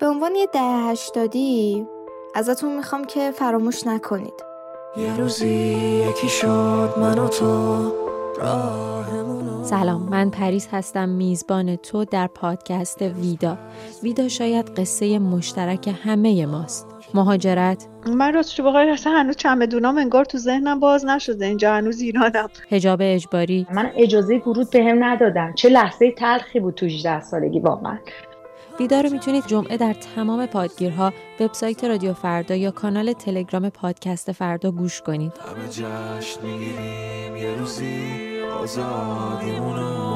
به عنوان یه ده هشتادی ازتون می‌خوام که فراموش نکنید. یه روزی یکی شد من و تو سلام من پریس هستم میزبان تو در پادکست ویدا. ویدا شاید قصه مشترک همه ماست. مهاجرت؟ من راستش بخوای اصلا هنوز چمدونام انگار تو ذهنم باز نشده اینجا هنوز ایرانم. حجاب اجباری؟ من اجازه ورود به هم ندادن. چه لحظه تلخی بود تو 18 سالگی واقعا. ویدا رو می‌تونید جمعه در تمام پادگیرها وبسایت رادیو فردا یا کانال تلگرام پادکست فردا گوش کنید. همه جشن می‌گیریم یه روزی آزادیمونو